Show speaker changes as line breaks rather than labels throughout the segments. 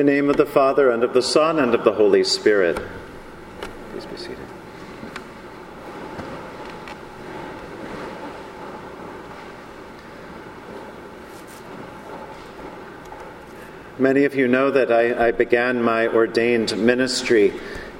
the name of the Father, and of the Son, and of the Holy Spirit. Please be seated. Many of you know that I, I, began my ordained ministry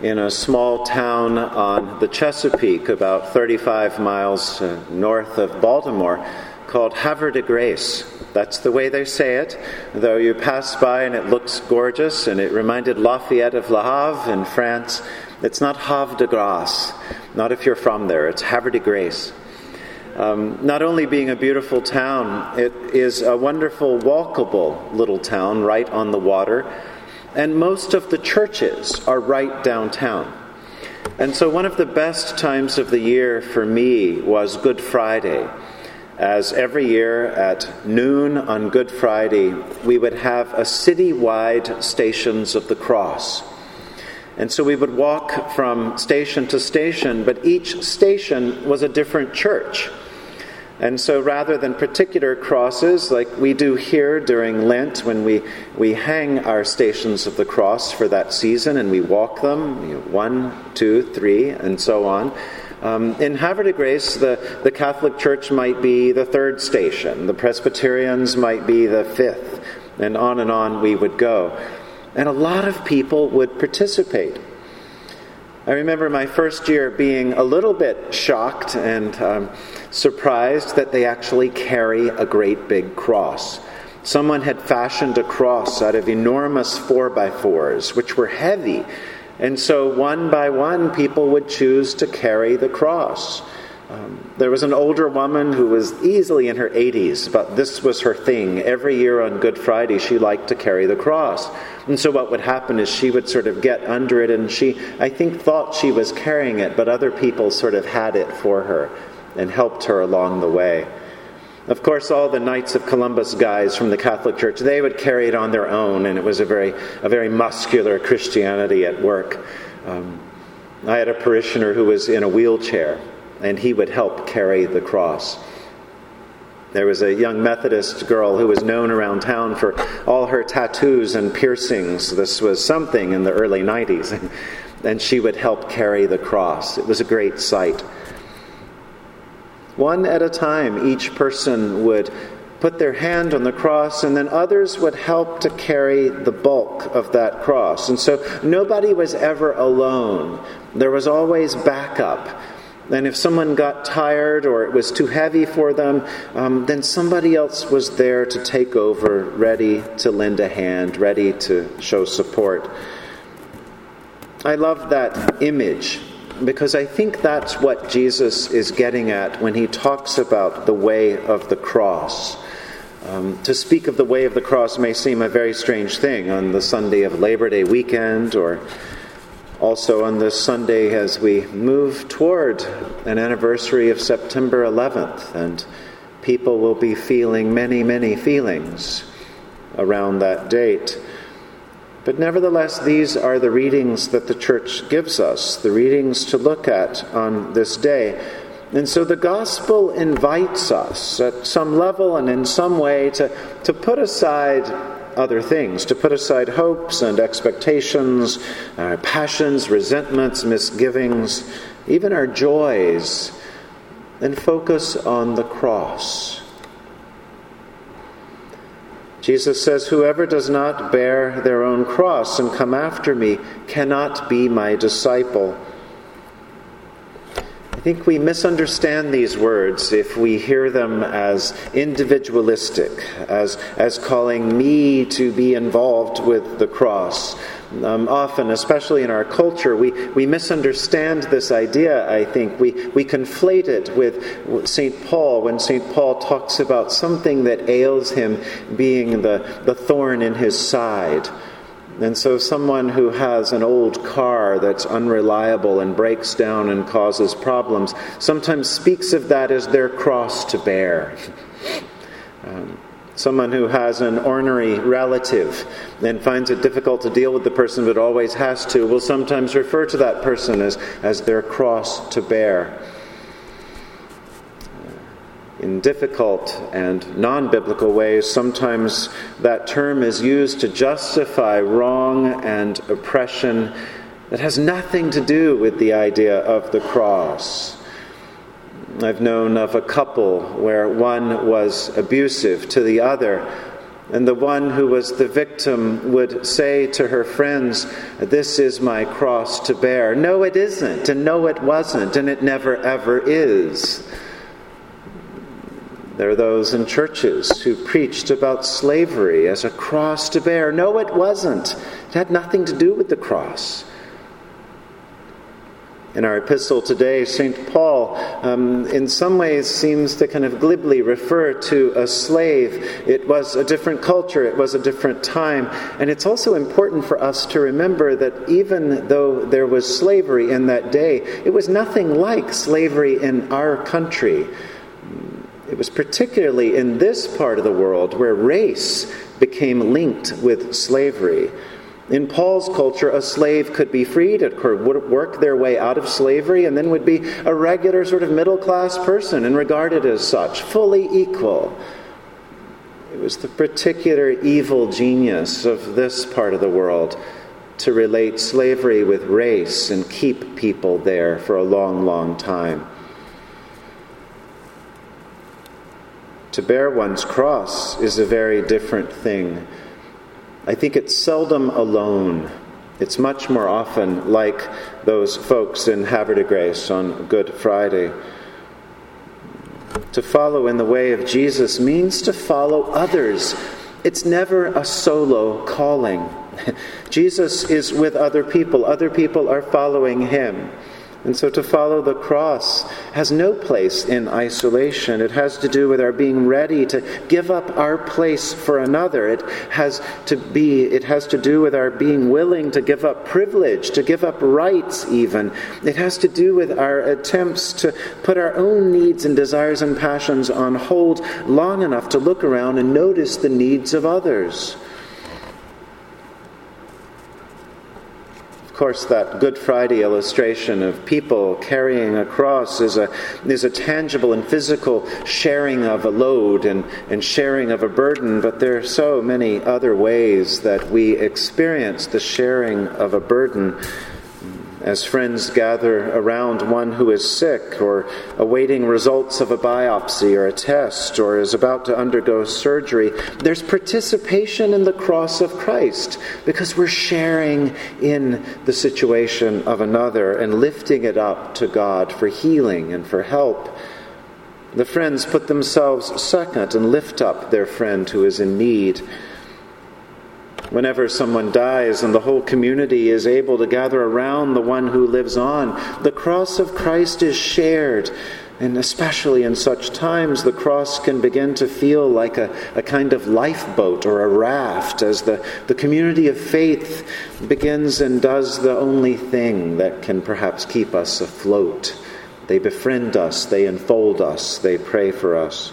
in a small town on the Chesapeake, about 35 miles uh, north of Baltimore, called Havre de Grace. That's the way they say it, though you pass by and it looks gorgeous, and it reminded Lafayette of Le Havre in France. It's not Havre de Grace, not if you're from there, it's Havre de Grace. Um, not only being a beautiful town, it is a wonderful, walkable little town right on the water, and most of the churches are right downtown. And so, one of the best times of the year for me was Good Friday as every year at noon on Good Friday, we would have a city-wide Stations of the Cross. And so we would walk from station to station, but each station was a different church. And so rather than particular crosses like we do here during Lent when we, we hang our stations of the cross for that season and we walk them, you know, one, two, three, and so on, um, in Havre de Grace, the, the Catholic Church might be the third station, the Presbyterians might be the fifth, and on and on we would go. And a lot of people would participate. I remember my first year being a little bit shocked and um, surprised that they actually carry a great big cross. Someone had fashioned a cross out of enormous four by fours, which were heavy and so, one by one, people would choose to carry the cross. Um, there was an older woman who was easily in her 80s, but this was her thing. Every year on Good Friday, she liked to carry the cross. And so, what would happen is she would sort of get under it, and she, I think, thought she was carrying it, but other people sort of had it for her and helped her along the way. Of course, all the Knights of Columbus guys from the Catholic Church, they would carry it on their own, and it was a very, a very muscular Christianity at work. Um, I had a parishioner who was in a wheelchair, and he would help carry the cross. There was a young Methodist girl who was known around town for all her tattoos and piercings. This was something in the early 90s. And she would help carry the cross. It was a great sight. One at a time, each person would put their hand on the cross, and then others would help to carry the bulk of that cross. And so nobody was ever alone. There was always backup. And if someone got tired or it was too heavy for them, um, then somebody else was there to take over, ready to lend a hand, ready to show support. I love that image because I think that's what Jesus is getting at when he talks about the way of the cross. Um, to speak of the way of the cross may seem a very strange thing on the Sunday of Labor Day weekend or also on this Sunday as we move toward an anniversary of September 11th, and people will be feeling many, many feelings around that date. But nevertheless, these are the readings that the church gives us, the readings to look at on this day. And so the gospel invites us at some level and in some way to, to put aside other things, to put aside hopes and expectations, our passions, resentments, misgivings, even our joys, and focus on the cross Jesus says, Whoever does not bear their own cross and come after me cannot be my disciple. I think we misunderstand these words if we hear them as individualistic, as, as calling me to be involved with the cross. Um, often, especially in our culture, we, we misunderstand this idea, I think. We, we conflate it with St. Paul when St. Paul talks about something that ails him being the, the thorn in his side. And so, someone who has an old car that's unreliable and breaks down and causes problems sometimes speaks of that as their cross to bear. Um, someone who has an ornery relative and finds it difficult to deal with the person but always has to will sometimes refer to that person as, as their cross to bear. In difficult and non biblical ways, sometimes that term is used to justify wrong and oppression that has nothing to do with the idea of the cross. I've known of a couple where one was abusive to the other, and the one who was the victim would say to her friends, This is my cross to bear. No, it isn't, and no, it wasn't, and it never ever is. There are those in churches who preached about slavery as a cross to bear. No, it wasn't. It had nothing to do with the cross. In our epistle today, St. Paul, um, in some ways, seems to kind of glibly refer to a slave. It was a different culture, it was a different time. And it's also important for us to remember that even though there was slavery in that day, it was nothing like slavery in our country. It was particularly in this part of the world where race became linked with slavery. In Paul's culture, a slave could be freed, it could work their way out of slavery, and then would be a regular sort of middle class person and regarded as such, fully equal. It was the particular evil genius of this part of the world to relate slavery with race and keep people there for a long, long time. To bear one's cross is a very different thing. I think it's seldom alone. It's much more often like those folks in Havre de Grace on Good Friday. To follow in the way of Jesus means to follow others. It's never a solo calling. Jesus is with other people, other people are following him. And so to follow the cross has no place in isolation. It has to do with our being ready to give up our place for another. It has to be it has to do with our being willing to give up privilege, to give up rights even. It has to do with our attempts to put our own needs and desires and passions on hold long enough to look around and notice the needs of others. Course, that Good Friday illustration of people carrying a cross is a, is a tangible and physical sharing of a load and, and sharing of a burden, but there are so many other ways that we experience the sharing of a burden as friends gather around one who is sick or awaiting results of a biopsy or a test or is about to undergo surgery, there's participation in the cross of Christ because we're sharing in the situation of another and lifting it up to God for healing and for help. The friends put themselves second and lift up their friend who is in need. Whenever someone dies and the whole community is able to gather around the one who lives on, the cross of Christ is shared. And especially in such times, the cross can begin to feel like a, a kind of lifeboat or a raft as the, the community of faith begins and does the only thing that can perhaps keep us afloat. They befriend us, they enfold us, they pray for us.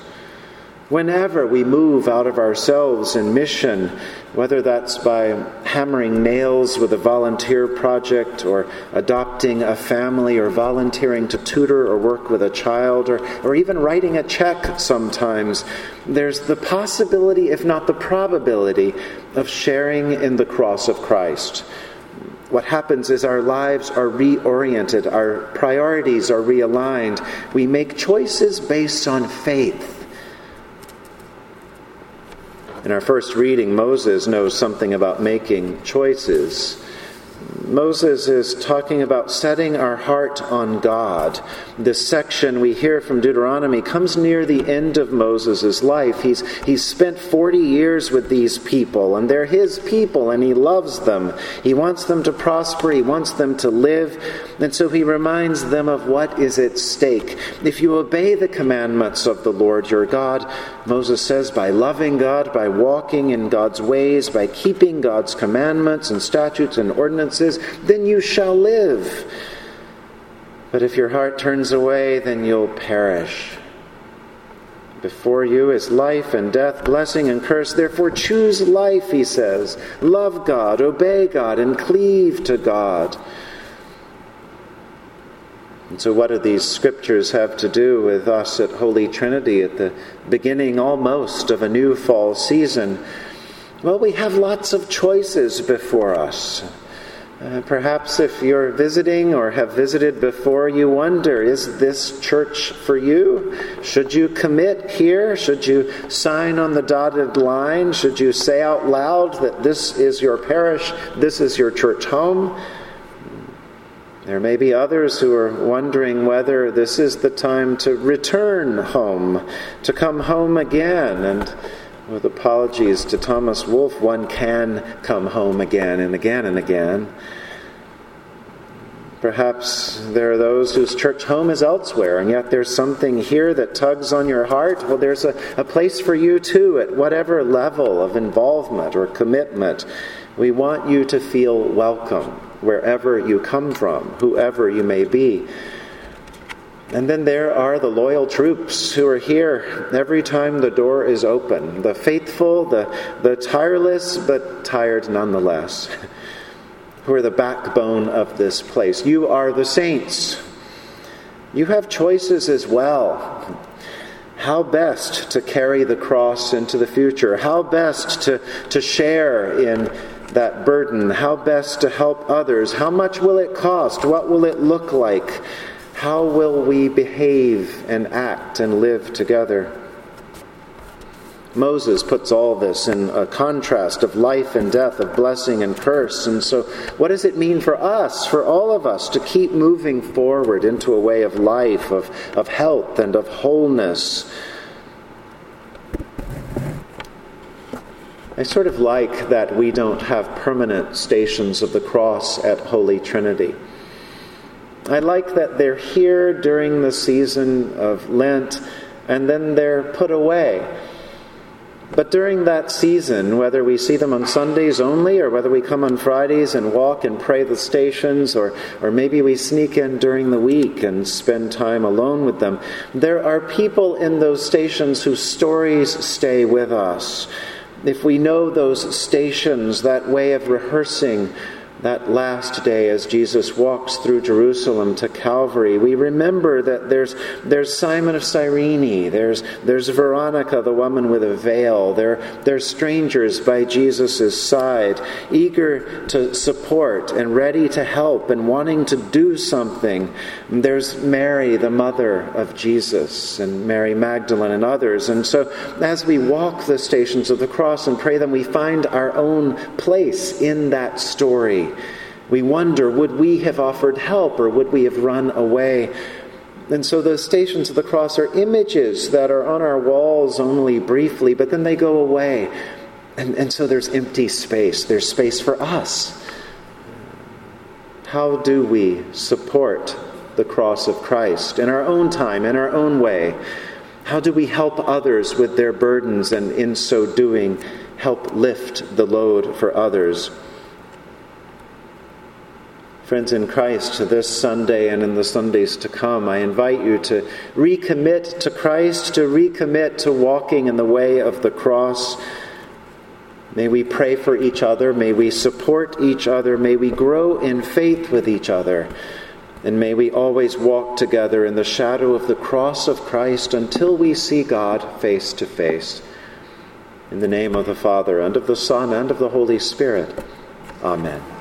Whenever we move out of ourselves in mission, whether that's by hammering nails with a volunteer project, or adopting a family, or volunteering to tutor or work with a child, or, or even writing a check sometimes, there's the possibility, if not the probability, of sharing in the cross of Christ. What happens is our lives are reoriented, our priorities are realigned. We make choices based on faith in our first reading, Moses knows something about making choices. Moses is talking about setting our heart on God. This section we hear from Deuteronomy comes near the end of Moses' life. He's, he's spent 40 years with these people, and they're his people, and he loves them. He wants them to prosper, he wants them to live, and so he reminds them of what is at stake. If you obey the commandments of the Lord your God, Moses says, by loving God, by walking in God's ways, by keeping God's commandments and statutes and ordinances, then you shall live. But if your heart turns away, then you'll perish. Before you is life and death, blessing and curse. Therefore, choose life, he says. Love God, obey God, and cleave to God. And so, what do these scriptures have to do with us at Holy Trinity at the beginning almost of a new fall season? Well, we have lots of choices before us. Uh, perhaps if you're visiting or have visited before, you wonder is this church for you? Should you commit here? Should you sign on the dotted line? Should you say out loud that this is your parish, this is your church home? There may be others who are wondering whether this is the time to return home, to come home again. And with apologies to Thomas Wolfe, one can come home again and again and again. Perhaps there are those whose church home is elsewhere, and yet there's something here that tugs on your heart. Well, there's a, a place for you too, at whatever level of involvement or commitment. We want you to feel welcome wherever you come from, whoever you may be. And then there are the loyal troops who are here every time the door is open the faithful, the, the tireless, but tired nonetheless, who are the backbone of this place. You are the saints. You have choices as well. How best to carry the cross into the future? How best to, to share in that burden? How best to help others? How much will it cost? What will it look like? How will we behave and act and live together? Moses puts all this in a contrast of life and death, of blessing and curse. And so, what does it mean for us, for all of us, to keep moving forward into a way of life, of, of health, and of wholeness? I sort of like that we don't have permanent stations of the cross at Holy Trinity. I like that they're here during the season of Lent and then they're put away. But during that season, whether we see them on Sundays only, or whether we come on Fridays and walk and pray the stations, or, or maybe we sneak in during the week and spend time alone with them, there are people in those stations whose stories stay with us if we know those stations, that way of rehearsing that last day as Jesus walks through Jerusalem to Calvary, we remember that there's, there's Simon of Cyrene, there's, there's Veronica, the woman with a veil, there, there's strangers by Jesus' side, eager to support and ready to help and wanting to do something. There's Mary, the mother of Jesus, and Mary Magdalene and others. And so as we walk the stations of the cross and pray them, we find our own place in that story we wonder would we have offered help or would we have run away? And so the stations of the cross are images that are on our walls only briefly, but then they go away. And, and so there's empty space. There's space for us. How do we support the cross of Christ in our own time, in our own way? How do we help others with their burdens and in so doing help lift the load for others? Friends in Christ, this Sunday and in the Sundays to come, I invite you to recommit to Christ, to recommit to walking in the way of the cross. May we pray for each other. May we support each other. May we grow in faith with each other. And may we always walk together in the shadow of the cross of Christ until we see God face to face. In the name of the Father, and of the Son, and of the Holy Spirit. Amen.